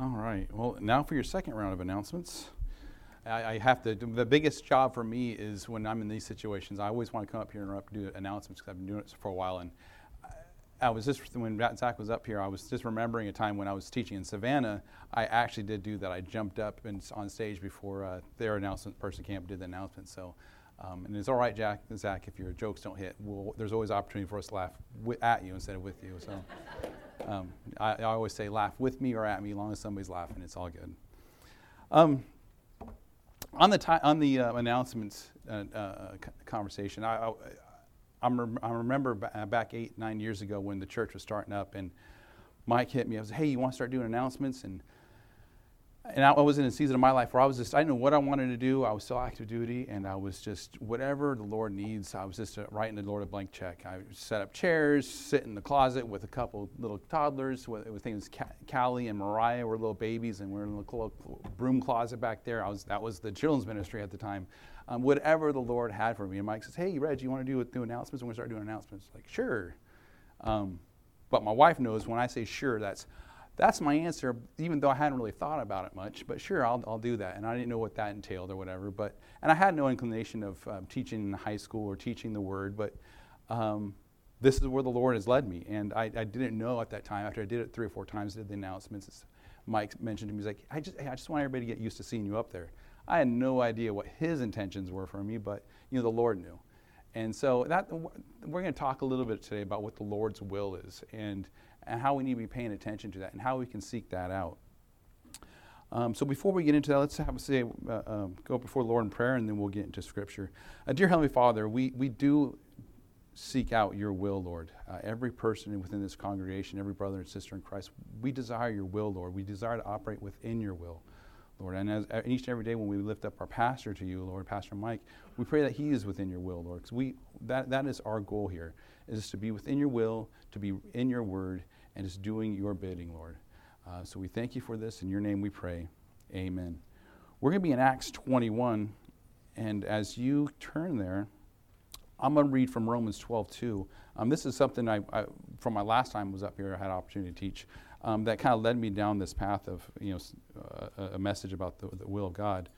All right. Well, now for your second round of announcements. I, I have to. The biggest job for me is when I'm in these situations. I always want to come up here and do announcements because I've been doing it for a while. And I was just when Zach was up here. I was just remembering a time when I was teaching in Savannah. I actually did do that. I jumped up and on stage before uh, their announcement person came up did the announcement. So. Um, and it's all right, Jack, Zach, if your jokes don't hit. We'll, there's always opportunity for us to laugh at you instead of with you. So um, I, I, always say laugh with me or at me, as long as somebody's laughing, it's all good. Um, on the, ti- on the uh, announcements uh, uh, conversation, I, I, I, remember back eight, nine years ago when the church was starting up, and Mike hit me. I was, hey, you want to start doing announcements? And and I was in a season of my life where I was just, I didn't know what I wanted to do. I was still active duty, and I was just, whatever the Lord needs, I was just uh, writing the Lord a blank check. I set up chairs, sit in the closet with a couple little toddlers. It was things Callie and Mariah were little babies, and we are in the little broom closet back there. I was, that was the children's ministry at the time. Um, whatever the Lord had for me. And Mike says, Hey, Reg, you want to do, do announcements? Going to start doing announcements. Like, sure. Um, but my wife knows when I say sure, that's that's my answer, even though I hadn't really thought about it much. But sure, I'll, I'll do that. And I didn't know what that entailed or whatever. But and I had no inclination of um, teaching in high school or teaching the word. But um, this is where the Lord has led me. And I, I, didn't know at that time. After I did it three or four times, did the announcements. Mike mentioned to me, he's like, I just, I just want everybody to get used to seeing you up there. I had no idea what his intentions were for me, but you know the Lord knew. And so that we're going to talk a little bit today about what the Lord's will is and and how we need to be paying attention to that and how we can seek that out. Um, so before we get into that, let's have say, uh, um, go before the Lord in prayer, and then we'll get into Scripture. Uh, dear Heavenly Father, we, we do seek out your will, Lord. Uh, every person within this congregation, every brother and sister in Christ, we desire your will, Lord. We desire to operate within your will, Lord. And as, uh, each and every day when we lift up our pastor to you, Lord, Pastor Mike, we pray that he is within your will, Lord, because we that, that is our goal here, is to be within your will, to be in your word, and is doing your bidding, Lord. Uh, so we thank you for this. In your name we pray. Amen. We're going to be in Acts 21. And as you turn there, I'm going to read from Romans 12 too. Um, this is something I, I, from my last time was up here, I had an opportunity to teach, um, that kind of led me down this path of you know, uh, a message about the, the will of God.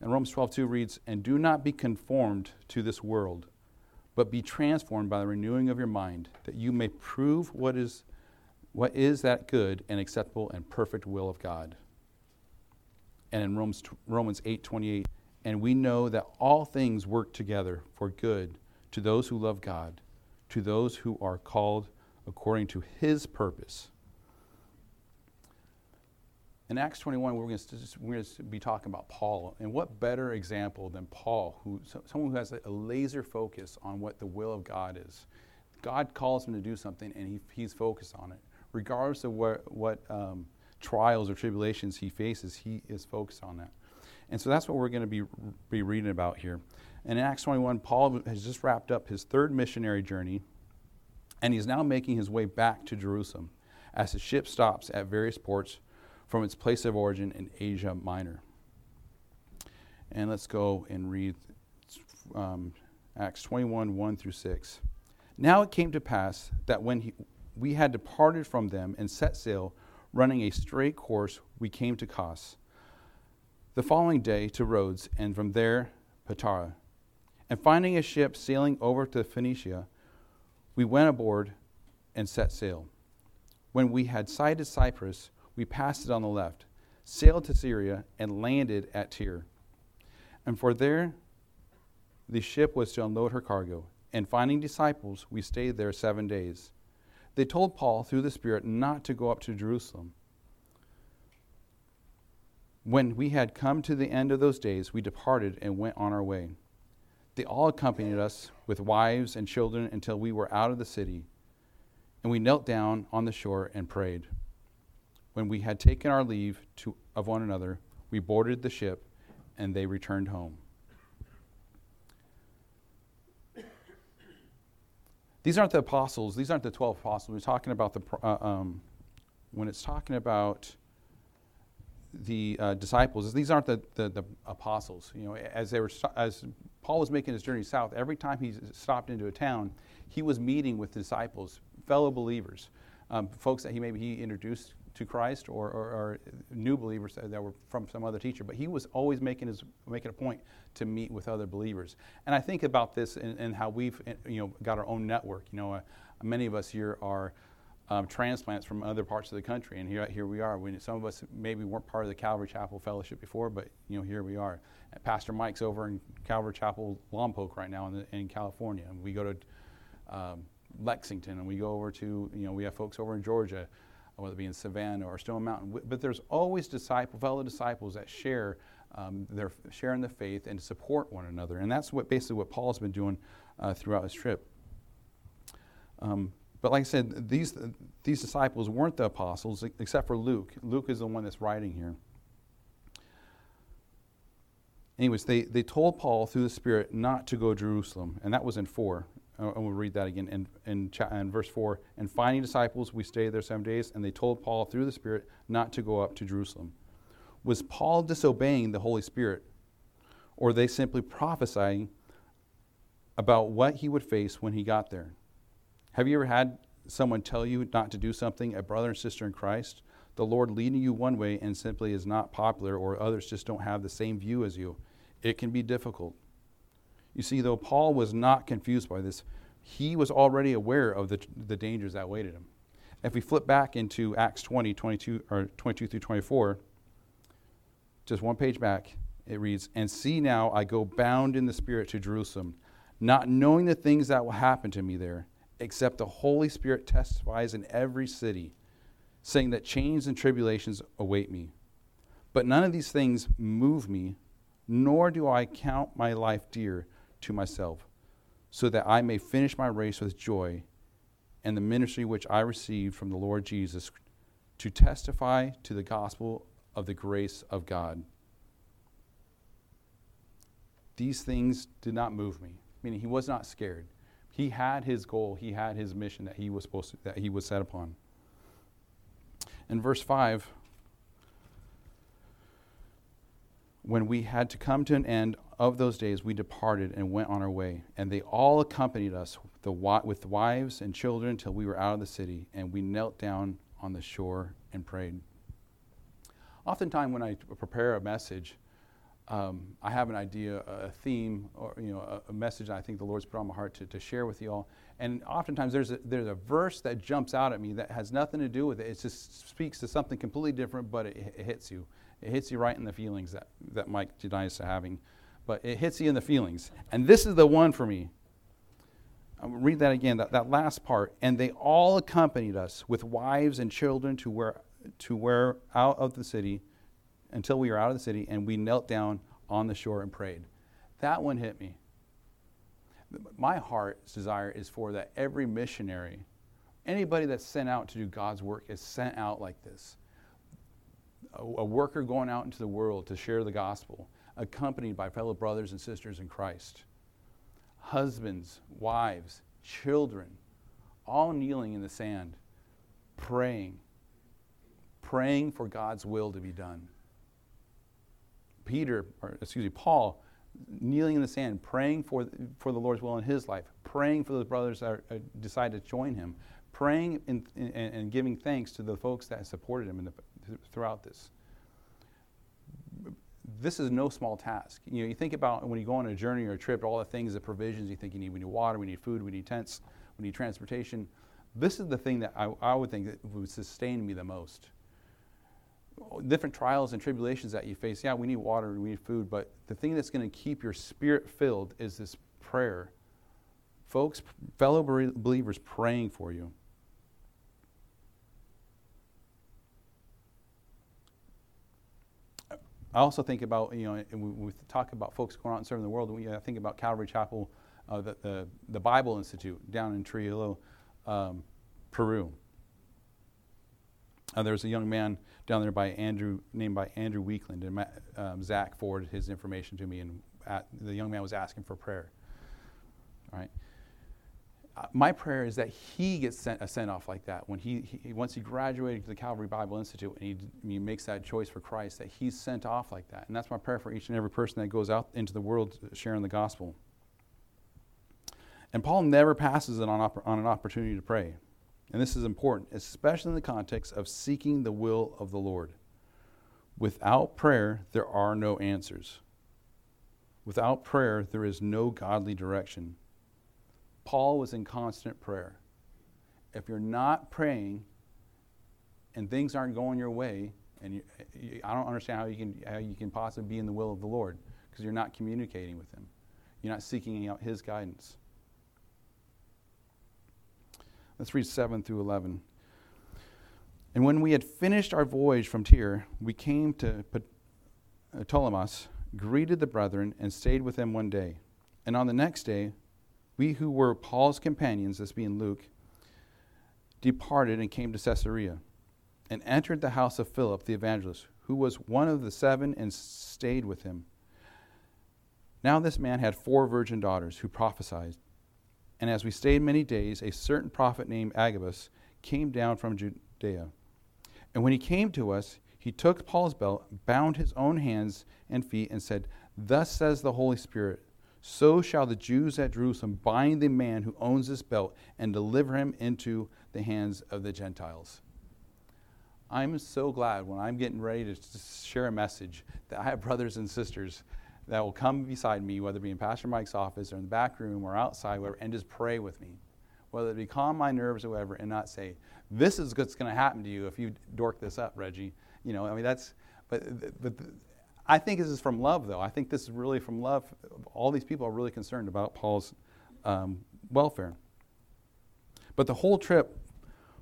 And Romans 12 2 reads, And do not be conformed to this world, but be transformed by the renewing of your mind, that you may prove what is what is that good and acceptable and perfect will of God? And in Romans, Romans 8 28, and we know that all things work together for good to those who love God, to those who are called according to his purpose. In Acts 21, we're going, to, we're going to be talking about Paul. And what better example than Paul, who, someone who has a laser focus on what the will of God is? God calls him to do something, and he, he's focused on it regardless of what, what um, trials or tribulations he faces, he is focused on that. And so that's what we're going to be, be reading about here. And in Acts 21, Paul has just wrapped up his third missionary journey, and he's now making his way back to Jerusalem as his ship stops at various ports from its place of origin in Asia Minor. And let's go and read um, Acts 21 1 through 6. Now it came to pass that when he, we had departed from them and set sail, running a straight course, we came to Kos. The following day to Rhodes, and from there Patara. And finding a ship sailing over to Phoenicia, we went aboard and set sail. When we had sighted Cyprus, we passed it on the left, sailed to Syria, and landed at Tyre. And for there the ship was to unload her cargo. And finding disciples, we stayed there seven days. They told Paul through the Spirit not to go up to Jerusalem. When we had come to the end of those days, we departed and went on our way. They all accompanied us with wives and children until we were out of the city, and we knelt down on the shore and prayed. When we had taken our leave to, of one another, we boarded the ship, and they returned home. These aren't the apostles. These aren't the 12 apostles. We're talking about the, uh, um, when it's talking about the uh, disciples, these aren't the, the, the, apostles. You know, as they were, as Paul was making his journey south, every time he stopped into a town, he was meeting with disciples, fellow believers, um, folks that he maybe he introduced to Christ or, or, or, new believers that were from some other teacher, but he was always making his making a point to meet with other believers. And I think about this and, how we've you know got our own network. You know, uh, many of us here are um, transplants from other parts of the country, and here here we are. We, some of us maybe weren't part of the Calvary Chapel Fellowship before, but you know here we are. Pastor Mike's over in Calvary Chapel Lompoc right now in, the, in California, and we go to um, Lexington, and we go over to you know we have folks over in Georgia whether it be in Savannah or Stone Mountain. But there's always disciple, fellow disciples that share um, their sharing the faith and support one another, and that's what basically what Paul's been doing uh, throughout his trip. Um, but like I said, these these disciples weren't the apostles except for Luke. Luke is the one that's writing here. Anyways, they, they told Paul through the Spirit not to go to Jerusalem, and that was in 4. And we'll read that again in, in, in verse 4. And finding disciples, we stayed there seven days, and they told Paul through the Spirit not to go up to Jerusalem. Was Paul disobeying the Holy Spirit, or they simply prophesying about what he would face when he got there? Have you ever had someone tell you not to do something, a brother and sister in Christ? The Lord leading you one way and simply is not popular, or others just don't have the same view as you. It can be difficult. You see, though Paul was not confused by this, he was already aware of the, the dangers that awaited him. If we flip back into Acts 20, 22, or 22 through 24, just one page back, it reads, And see now, I go bound in the Spirit to Jerusalem, not knowing the things that will happen to me there, except the Holy Spirit testifies in every city, saying that chains and tribulations await me. But none of these things move me, nor do I count my life dear to myself, so that I may finish my race with joy and the ministry which I received from the Lord Jesus to testify to the gospel of the grace of God. These things did not move me, meaning he was not scared. He had his goal, he had his mission that he was supposed to, that he was set upon. In verse 5, when we had to come to an end of those days, we departed and went on our way. And they all accompanied us with wives and children till we were out of the city, and we knelt down on the shore and prayed. Oftentimes, when I prepare a message, um, I have an idea, a theme, or you know, a, message I think the Lord's put on my heart to, to share with you all. And oftentimes, there's a, there's a verse that jumps out at me that has nothing to do with it. It just speaks to something completely different, but it, it hits you. It hits you right in the feelings that, that Mike denies to having but it hits you in the feelings. And this is the one for me. I'll read that again, that, that last part. And they all accompanied us with wives and children to where, to where out of the city, until we were out of the city, and we knelt down on the shore and prayed. That one hit me. My heart's desire is for that every missionary, anybody that's sent out to do God's work, is sent out like this. A, a worker going out into the world to share the gospel accompanied by fellow brothers and sisters in Christ. Husbands, wives, children, all kneeling in the sand, praying, praying for God's will to be done. Peter, or excuse me, Paul, kneeling in the sand, praying for, for the Lord's will in his life, praying for those brothers that are, uh, decide to join him, praying and, and, and, giving thanks to the folks that supported him the, throughout this this is no small task. You know, you think about when you go on a journey or a trip, all the things, the provisions you think you need. We need water, we need food, we need tents, we need transportation. This is the thing that I, I would think that would sustain me the most. Different trials and tribulations that you face, yeah, we need water, we need food, but the thing that's going to keep your spirit filled is this prayer. Folks, fellow believers praying for you. I also think about, you know, and we, we talk about folks going out and serving the world. We uh, think about Calvary Chapel, uh, the, the, the, Bible Institute down in Trujillo, um, Peru. Uh, there's a young man down there by Andrew, named by Andrew Weekland, and um, Zach forwarded his information to me, and at, the young man was asking for prayer. All right my prayer is that he gets sent, a sent off like that when he, he, once he graduated to the Calvary Bible Institute and he, he, makes that choice for Christ that he's sent off like that and that's my prayer for each and every person that goes out into the world sharing the gospel and Paul never passes it on, on an opportunity to pray And this is important, especially in the context of seeking the will of the Lord. Without prayer, there are no answers. Without prayer, there is no godly direction. Paul was in constant prayer. If you're not praying and things aren't going your way, and you, I don't understand how you can how you can possibly be in the will of the Lord because you're not communicating with Him, you're not seeking out His guidance. Let's read seven through eleven. And when we had finished our voyage from Tyre, we came to uh, Ptolemais, greeted the brethren, and stayed with them one day. And on the next day, we who were Paul's companions, this being Luke, departed and came to Caesarea and entered the house of Philip the evangelist, who was one of the seven, and stayed with him. Now this man had four virgin daughters who prophesied. And as we stayed many days, a certain prophet named Agabus came down from Judea. And when he came to us, he took Paul's belt, bound his own hands and feet, and said, Thus says the Holy Spirit, so shall the Jews at Jerusalem bind the man who owns this belt and deliver him into the hands of the Gentiles. I'm so glad when I'm getting ready to share a message that I have brothers and sisters that will come beside me, whether it be in Pastor Mike's office or in the back room or outside, whatever, and just pray with me. Whether it be calm my nerves or whatever, and not say, This is what's going to happen to you if you dork this up, Reggie. You know, I mean, that's, but, but I think this is from love, though. I think this is really from love. All these people are really concerned about Paul's um, welfare. But the whole trip,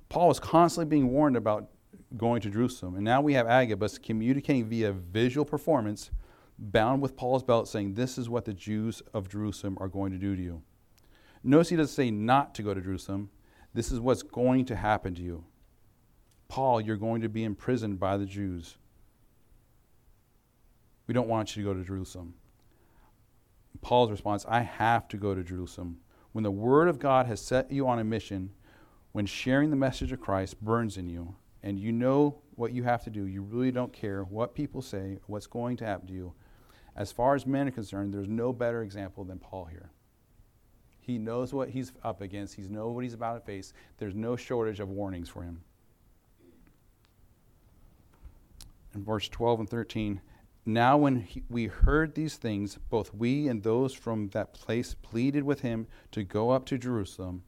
Paul was constantly being warned about going to Jerusalem. And now we have Agabus communicating via visual performance, bound with Paul's belt, saying, This is what the Jews of Jerusalem are going to do to you. Notice he doesn't say not to go to Jerusalem. This is what's going to happen to you. Paul, you're going to be imprisoned by the Jews. We don't want you to go to Jerusalem. Paul's response I have to go to Jerusalem. When the Word of God has set you on a mission, when sharing the message of Christ burns in you, and you know what you have to do. You really don't care what people say, what's going to happen to you. As far as men are concerned, there's no better example than Paul here. He knows what he's up against, he knows what he's about to face. There's no shortage of warnings for him. In verse 12 and 13, now when he, we heard these things, both we and those from that place pleaded with him to go up to Jerusalem.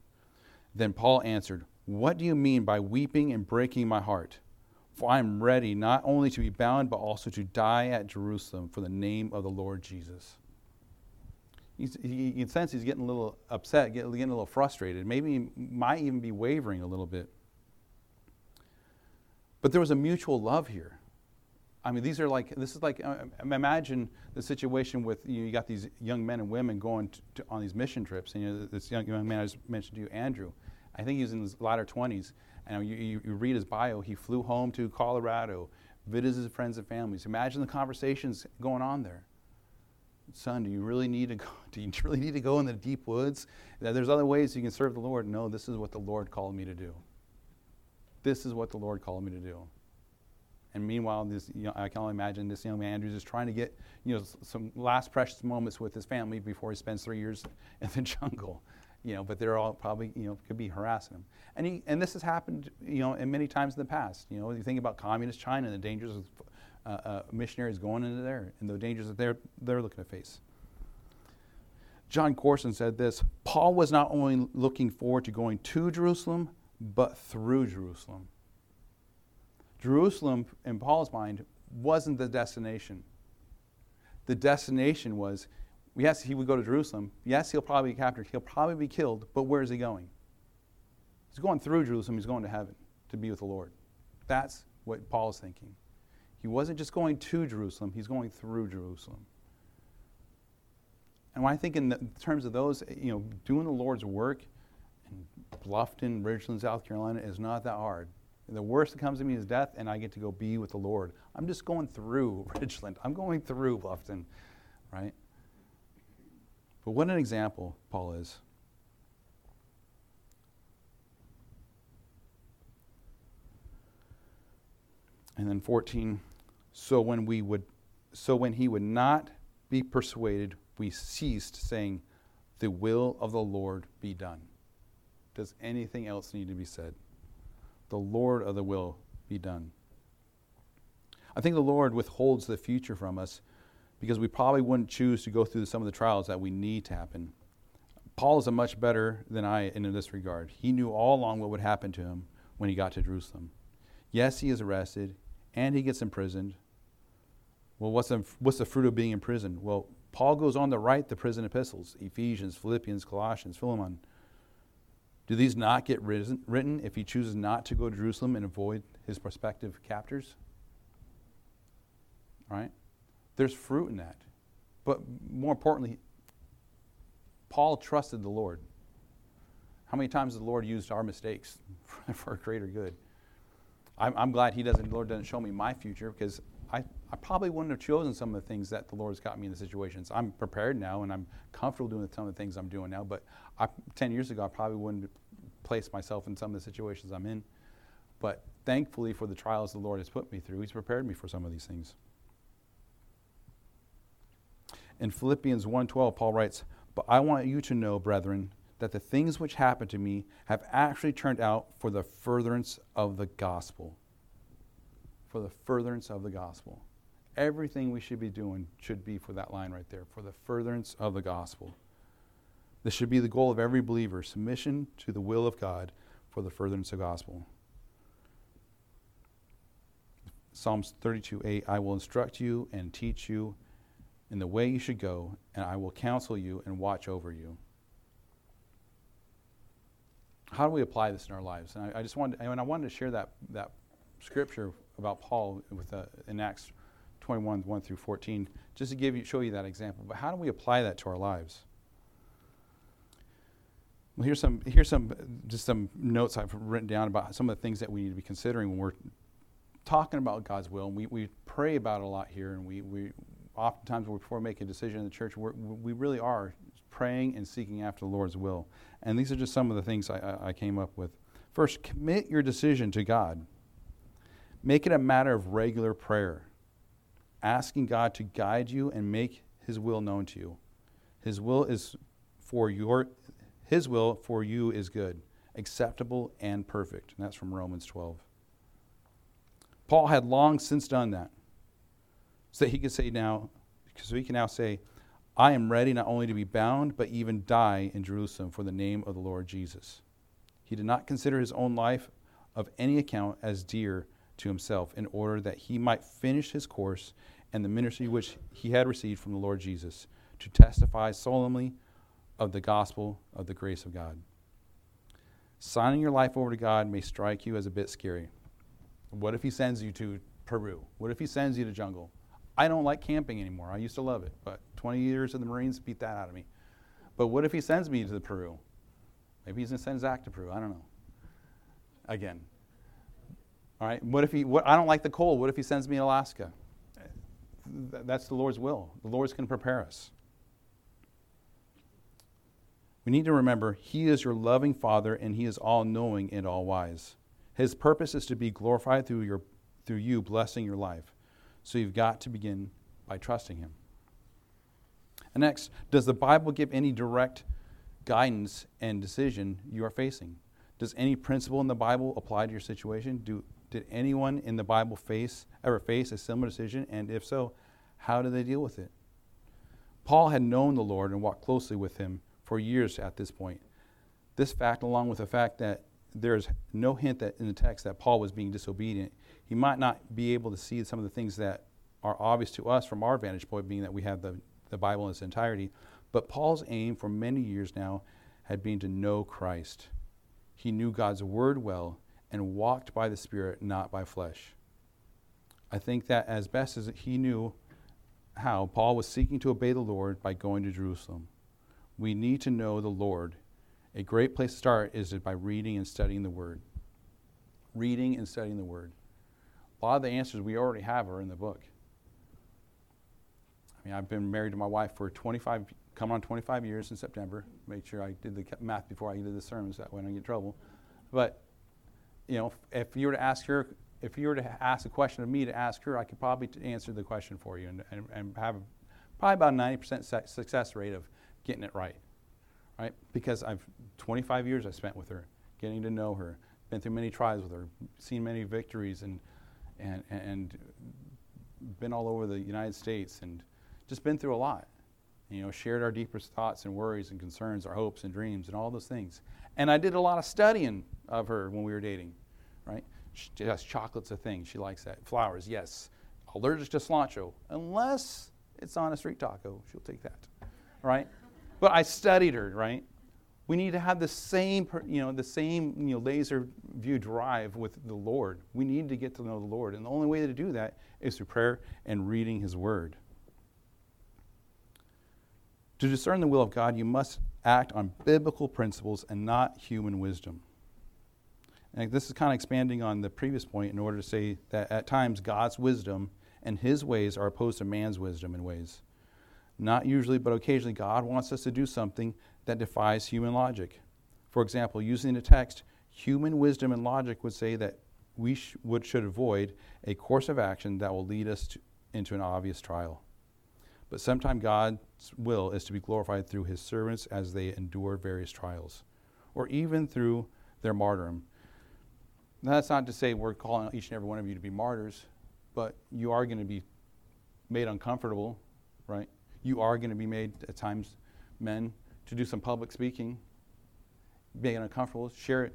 Then Paul answered, what do you mean by weeping and breaking my heart? For I am ready not only to be bound, but also to die at Jerusalem for the name of the Lord Jesus. He, you can sense he's getting a little upset, getting a little frustrated. Maybe he might even be wavering a little bit. But there was a mutual love here. I mean, these are like, this is like, uh, imagine the situation with, you, know, you got these young men and women going to, to, on these mission trips. And you know, this young, young man I just mentioned to you, Andrew I think he was in his latter 20s. And you, you, you read his bio, he flew home to Colorado, visited his friends and families. Imagine the conversations going on there. Son, do you really need to go? Do you really need to go in the deep woods? There's other ways you can serve the Lord. No, this is what the Lord called me to do. This is what the Lord called me to do. And meanwhile, this, you know, I can only imagine this young man Andrew's is trying to get you know, some last precious moments with his family before he spends three years in the jungle you know, but they're all probably, you know, could be harassing him. And, he, and this has happened, you know, in many times in the past. You know, you think about communist China and the dangers of uh, uh, missionaries going into there and the dangers that they're, they're looking to face. Jon Courson said this Paul was not only looking forward to going to Jerusalem, but through Jerusalem. Jerusalem, in Paul's mind, wasn't the destination. The destination was Yes, he would go to Jerusalem. Yes, he'll probably be captured. He'll probably be killed. But where is he going? He's going through Jerusalem. He's going to heaven to be with the Lord. That's what Paul is thinking. He wasn't just going to Jerusalem, he's going through Jerusalem. And when I think in, the, in terms of those, you know, doing the Lord's work in Bluffton, Ridgeland, South Carolina is not that hard. The worst that comes to me is death, and I get to go be with the Lord. I'm just going through Ridgeland. I'm going through Bluffton, right? But what an example Paul is. And then 14, so when we would so when he would not be persuaded, we ceased saying, The will of the Lord be done. Does anything else need to be said? The Lord of the will be done. I think the Lord withholds the future from us because we probably wouldn't choose to go through some of the trials that we need to happen. Paul is a much better than I in this regard. He knew all along what would happen to him when he got to Jerusalem. Yes, he is arrested and he gets imprisoned. Well, what's the, what's the fruit of being imprisoned? Well, Paul goes on to write the prison epistles Ephesians, Philippians, Colossians, Philemon. Do these not get written if he chooses not to go to Jerusalem and avoid his prospective captors? Right? There's fruit in that. But more importantly, Paul trusted the Lord. How many times has the Lord used our mistakes for a greater good? I'm, I'm, glad He doesn't. The Lord doesn't show me my future because I, I probably wouldn't have chosen some of the things that the Lord's got me in the situations. I'm prepared now and I'm comfortable doing some of the things I'm doing now. But I, ten years ago, I probably wouldn't place myself in some of the situations I'm in. But thankfully for the trials the Lord has put me through, He's prepared me for some of these things. In Philippians 1:12, Paul writes, "But I want you to know, brethren, that the things which happened to me have actually turned out for the furtherance of the gospel." For the furtherance of the gospel. Everything we should be doing should be for that line right there, for the furtherance of the gospel. This should be the goal of every believer submission to the will of God for the furtherance of the gospel. Psalms 32 8 I will instruct you and teach you in the way you should go, and I will counsel you and watch over you. How do we apply this in our lives? And I, I just wanted, and I wanted to share that, that scripture about Paul with uh, in Acts 21, 1 through 14, just to give you, show you that example. But how do we apply that to our lives? Well, here's some, here's some, just some notes I've written down about some of the things that we need to be considering when we're talking about God's will. And we, we pray about a lot here, and we, we, oftentimes before we make a decision in the church, we really are praying and seeking after the Lord's will. And these are just some of the things I, I came up with. First, commit your decision to God. Make it a matter of regular prayer, asking God to guide you and make His will known to you. His will is for your His will for you is good, acceptable, and perfect. And that's from Romans 12. Paul had long since done that so that he could say now, so he can now say, I am ready not only to be bound, but even die in Jerusalem for the name of the Lord Jesus. He did not consider his own life of any account as dear to himself in order that he might finish his course and the ministry which he had received from the Lord Jesus to testify solemnly of the gospel of the grace of God. Signing your life over to God may strike you as a bit scary. What if he sends you to Peru? What if he sends you to jungle? I don't like camping anymore. I used to love it, but 20 years in the Marines beat that out of me. But what if he sends me to the Peru? Maybe he's going to send Zach to Peru. I don't know. Again. All right. What if he? What, I don't like the cold. What if he sends me to Alaska? That's the Lord's will. The Lord's going to prepare us. We need to remember He is your loving Father, and He is all knowing and all wise. His purpose is to be glorified through your, through you blessing your life. So you've got to begin by trusting Him. And next, does the Bible give any direct guidance and decision you are facing? Does any principle in the Bible apply to your situation? Do, did anyone in the Bible face ever face a similar decision? And if so, how did they deal with it? Paul had known the Lord and walked closely with him for years at this point. This fact, along with the fact that there's no hint that in the text that Paul was being disobedient, he might not be able to see some of the things that are obvious to us from our vantage point, being that we have the, the Bible in its entirety. But Paul's aim for many years now had been to know Christ. He knew God's word well and walked by the Spirit, not by flesh. I think that as best as he knew how, Paul was seeking to obey the Lord by going to Jerusalem. We need to know the Lord. A great place to start is by reading and studying the Word. Reading and studying the Word. A lot of the answers we already have are in the book. I mean, I've been married to my wife for 25, coming on 25 years in September. Make sure I did the math before I did the sermons, that way I don't get in trouble. But, you know, if you were to ask her, if you were to ask a question of me to ask her, I could probably answer the question for you and, and, and have probably about a 90% success rate of getting it right, right? Because I've 25 years I spent with her, getting to know her, been through many trials with her, seen many victories, and, and, and been all over the United States and just been through a lot. You know, shared our deepest thoughts and worries and concerns, our hopes and dreams, and all those things. And I did a lot of studying of her when we were dating, right? She has chocolate's a thing. She likes that. Flowers, yes. Allergic to cilantro, unless it's on a street taco. She'll take that, right? But I studied her, right? We need to have the same, you know, the same you know, laser view drive with the Lord. We need to get to know the Lord. And the only way to do that is through prayer and reading His Word. To discern the will of God, you must act on biblical principles and not human wisdom. And this is kind of expanding on the previous point in order to say that at times God's wisdom and his ways are opposed to man's wisdom and ways. Not usually, but occasionally, God wants us to do something that defies human logic. For example, using the text, human wisdom and logic would say that we sh- would, should avoid a course of action that will lead us to, into an obvious trial. But sometimes God's will is to be glorified through his servants as they endure various trials, or even through their martyrdom. Now, that's not to say we're calling each and every one of you to be martyrs, but you are going to be made uncomfortable, right? You are going to be made at times, men, to do some public speaking, being uncomfortable. Share,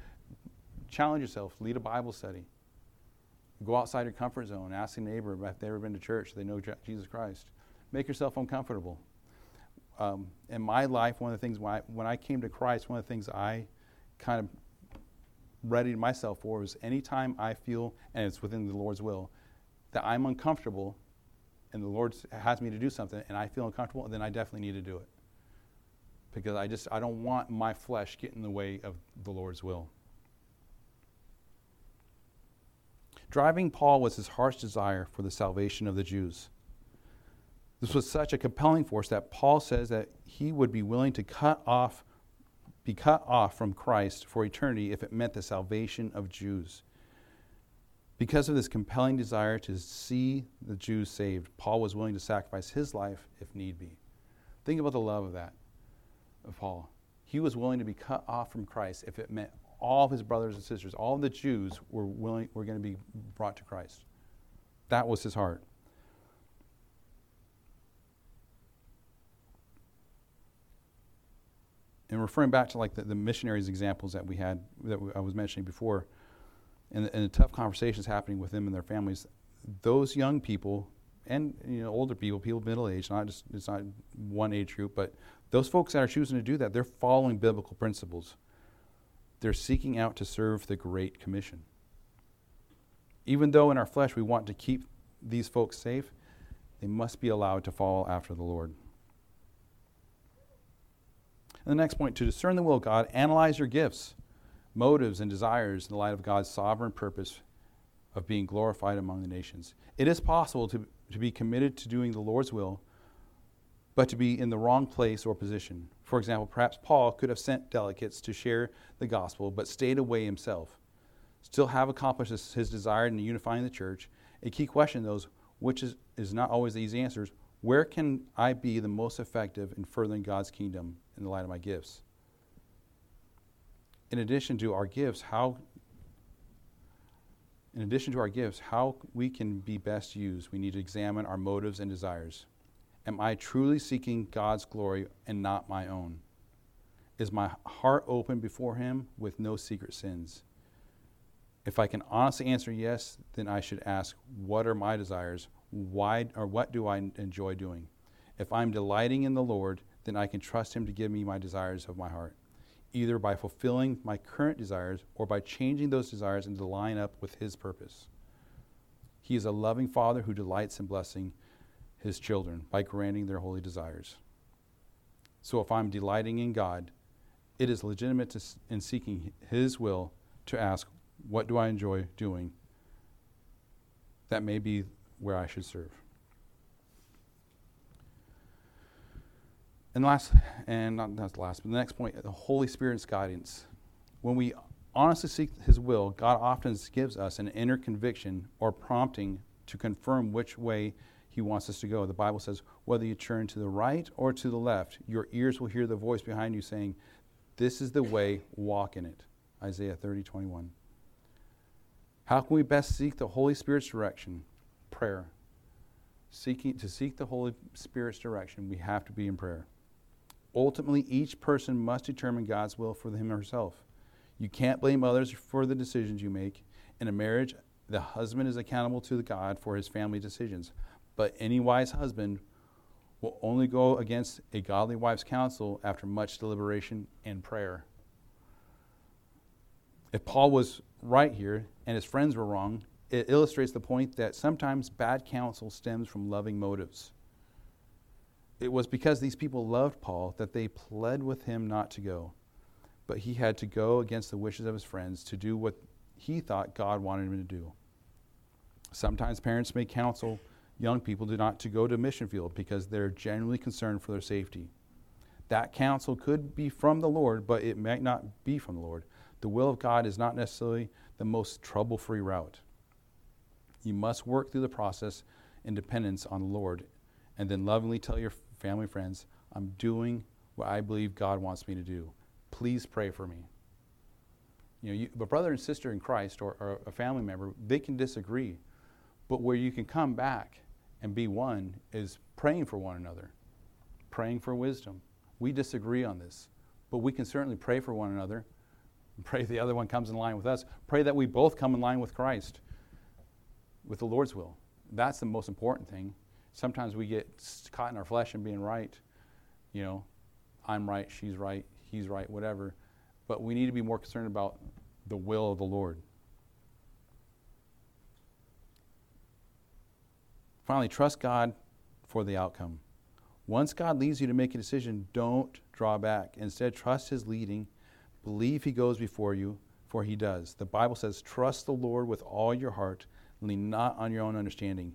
challenge yourself, lead a Bible study. Go outside your comfort zone. Ask a neighbor if they've ever been to church, they know Jesus Christ. Make yourself uncomfortable. Um, in my life, one of the things when I, when I came to Christ, one of the things I kind of readied myself for was anytime I feel, and it's within the Lord's will, that I'm uncomfortable and the Lord has me to do something and I feel uncomfortable, then I definitely need to do it. Because I just I don't want my flesh get in the way of the Lord's will. Driving Paul was his heart's desire for the salvation of the Jews. This was such a compelling force that Paul says that he would be willing to cut off be cut off from Christ for eternity if it meant the salvation of Jews. Because of this compelling desire to see the Jews saved, Paul was willing to sacrifice his life if need be. Think about the love of that, of Paul. He was willing to be cut off from Christ if it meant all of his brothers and sisters, all of the Jews were willing were going to be brought to Christ. That was his heart. And referring back to like the, the missionaries examples that we had that I was mentioning before, and, and the tough conversations happening with them and their families, those young people and you know older people, people of middle age, not just it's not one age group, but those folks that are choosing to do that, they're following biblical principles. They're seeking out to serve the Great Commission. Even though in our flesh we want to keep these folks safe, they must be allowed to follow after the Lord. And the next point to discern the will of God, analyze your gifts motives, and desires in the light of God's sovereign purpose of being glorified among the nations. It is possible to, to be committed to doing the Lord's will, but to be in the wrong place or position. For example, perhaps Paul could have sent delegates to share the gospel, but stayed away himself. Still have accomplished his, desire in unifying the church. A key question, though, which is, is not always the easy answers where can I be the most effective in furthering God's kingdom in the light of my gifts? in addition to our gifts, how in addition to our gifts, how we can be best used, we need to examine our motives and desires. Am I truly seeking God's glory and not my own? Is my heart open before Him with no secret sins? If I can honestly answer yes, then I should ask, what are my desires? Why or what do I enjoy doing? If I'm delighting in the Lord, then I can trust Him to give me my desires of my heart either by fulfilling my current desires or by changing those desires into line up with His purpose. He is a loving Father who delights in blessing His children by granting their holy desires. So if I'm delighting in God, it is legitimate to, in seeking His will to ask, What do I enjoy doing? That may be where I should serve. And last, and not, not last, but the next point, the Holy Spirit's guidance. When we honestly seek His will, God often gives us an inner conviction or prompting to confirm which way He wants us to go. The Bible says, whether you turn to the right or to the left, your ears will hear the voice behind you saying, This is the way, walk in it. Isaiah 30, 21. How can we best seek the Holy Spirit's direction? Prayer. Seeking to seek the Holy Spirit's direction, we have to be in prayer. Ultimately, each person must determine God's will for him or herself. You can't blame others for the decisions you make. In a marriage, the husband is accountable to God for his family decisions. But any wise husband will only go against a godly wife's counsel after much deliberation and prayer. If Paul was right here and his friends were wrong, it illustrates the point that sometimes bad counsel stems from loving motives. It was because these people loved Paul that they pled with him not to go. But he had to go against the wishes of his friends to do what he thought God wanted him to do. Sometimes parents may counsel young people not to go to mission field because they're genuinely concerned for their safety. That counsel could be from the Lord, but it might not be from the Lord. The will of God is not necessarily the most trouble free route. You must work through the process in dependence on the Lord and then lovingly tell your family friends, I'm doing what I believe God wants me to do. Please pray for me. You know, you, a brother and sister in Christ or, or a family member, they can disagree. But where you can come back and be one is praying for one another, praying for wisdom. We disagree on this, but we can certainly pray for one another. Pray the other one comes in line with us. Pray that we both come in line with Christ, with the Lord's will. That's the most important thing. Sometimes we get caught in our flesh and being right. You know, I'm right, she's right, he's right, whatever. But we need to be more concerned about the will of the Lord. Finally, trust God for the outcome. Once God leads you to make a decision, don't draw back. Instead, trust His leading. Believe He goes before you, for He does. The Bible says, Trust the Lord with all your heart, lean not on your own understanding.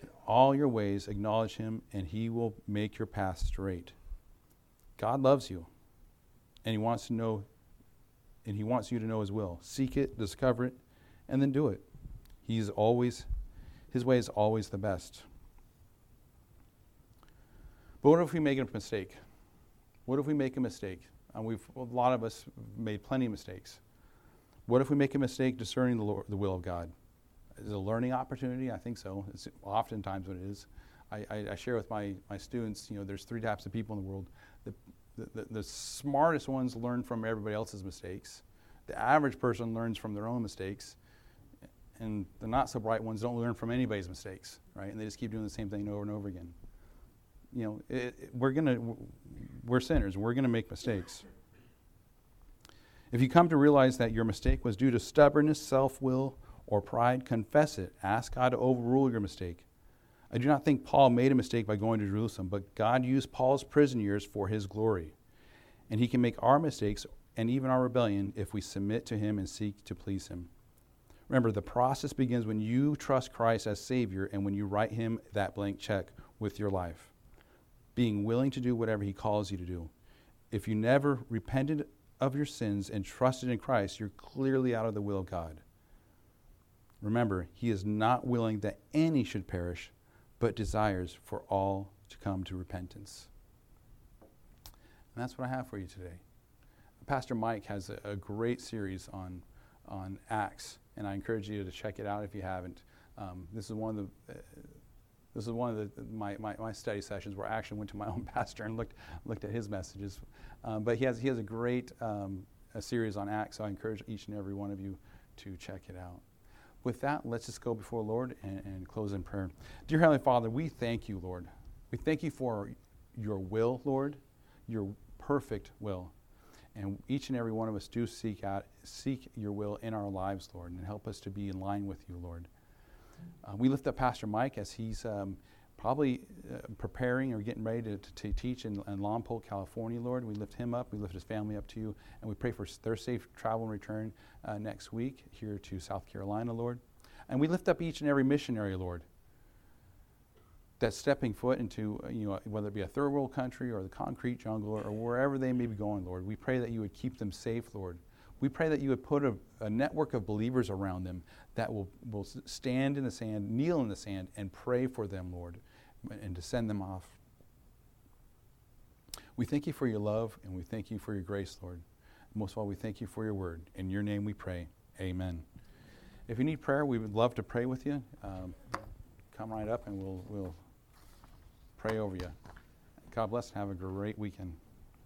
In all your ways, acknowledge Him, and He will make your path straight. God loves you, and He wants to know, and He wants you to know His will. Seek it, discover it, and then do it. He's always his way is always the best. But what if we make a mistake? What if we make a mistake? And we've, a lot of us made plenty of mistakes. What if we make a mistake discerning the, Lord, the will of God? Is a learning opportunity? I think so. It's oftentimes what it is. I, I, I, share with my, my students, you know, there's three types of people in the world. The, the, the, the smartest ones learn from everybody else's mistakes. The average person learns from their own mistakes and the not so bright ones don't learn from anybody's mistakes, right? And they just keep doing the same thing over and over again. You know, it, it, we're gonna, we're sinners. We're gonna make mistakes. If you come to realize that your mistake was due to stubbornness, self will, or pride, confess it. Ask God to overrule your mistake. I do not think Paul made a mistake by going to Jerusalem, but God used Paul's prison years for his glory. And he can make our mistakes and even our rebellion if we submit to him and seek to please him. Remember, the process begins when you trust Christ as Savior and when you write Him that blank check with your life, being willing to do whatever He calls you to do. If you never repented of your sins and trusted in Christ, you're clearly out of the will of God. Remember, He is not willing that any should perish, but desires for all to come to repentance. And that's what I have for you today. Pastor Mike has a, a great series on, on Acts and I encourage you to check it out if you haven't. Um, this is one of the uh, this is one of the, my, my, my, study sessions where I actually went to my own pastor and looked looked at his messages. Um, but he has he has a great um, a series on Acts, so I encourage each and every one of you to check it out. With that, let's just go before Lord and, and close in prayer. Dear Heavenly Father, we thank you, Lord. We thank you for your will, Lord, your perfect will. And each and every one of us do seek out, seek your will in our lives, Lord, and help us to be in line with you, Lord. Uh, we lift up Pastor Mike as he's um, probably uh, preparing or getting ready to, to, teach in, in Lompoc, California, Lord. We lift him up. We lift his family up to you. And we pray for their safe travel and return uh, next week here to South Carolina, Lord. And we lift up each and every missionary, Lord that stepping foot into, uh, you know, whether it be a third world country or the concrete jungle or wherever they may be going, Lord, we pray that you would keep them safe, Lord. We pray that you would put a, a network of believers around them that will, will stand in the sand, kneel in the sand, and pray for them, Lord, and to send them off. We thank you for your love and we thank you for your grace, Lord. Most of all, we thank you for your word. In your name we pray. Amen. if you need prayer, we would love to pray with you. Um, come right up and we'll, we'll pray over you. God bless and have a great weekend.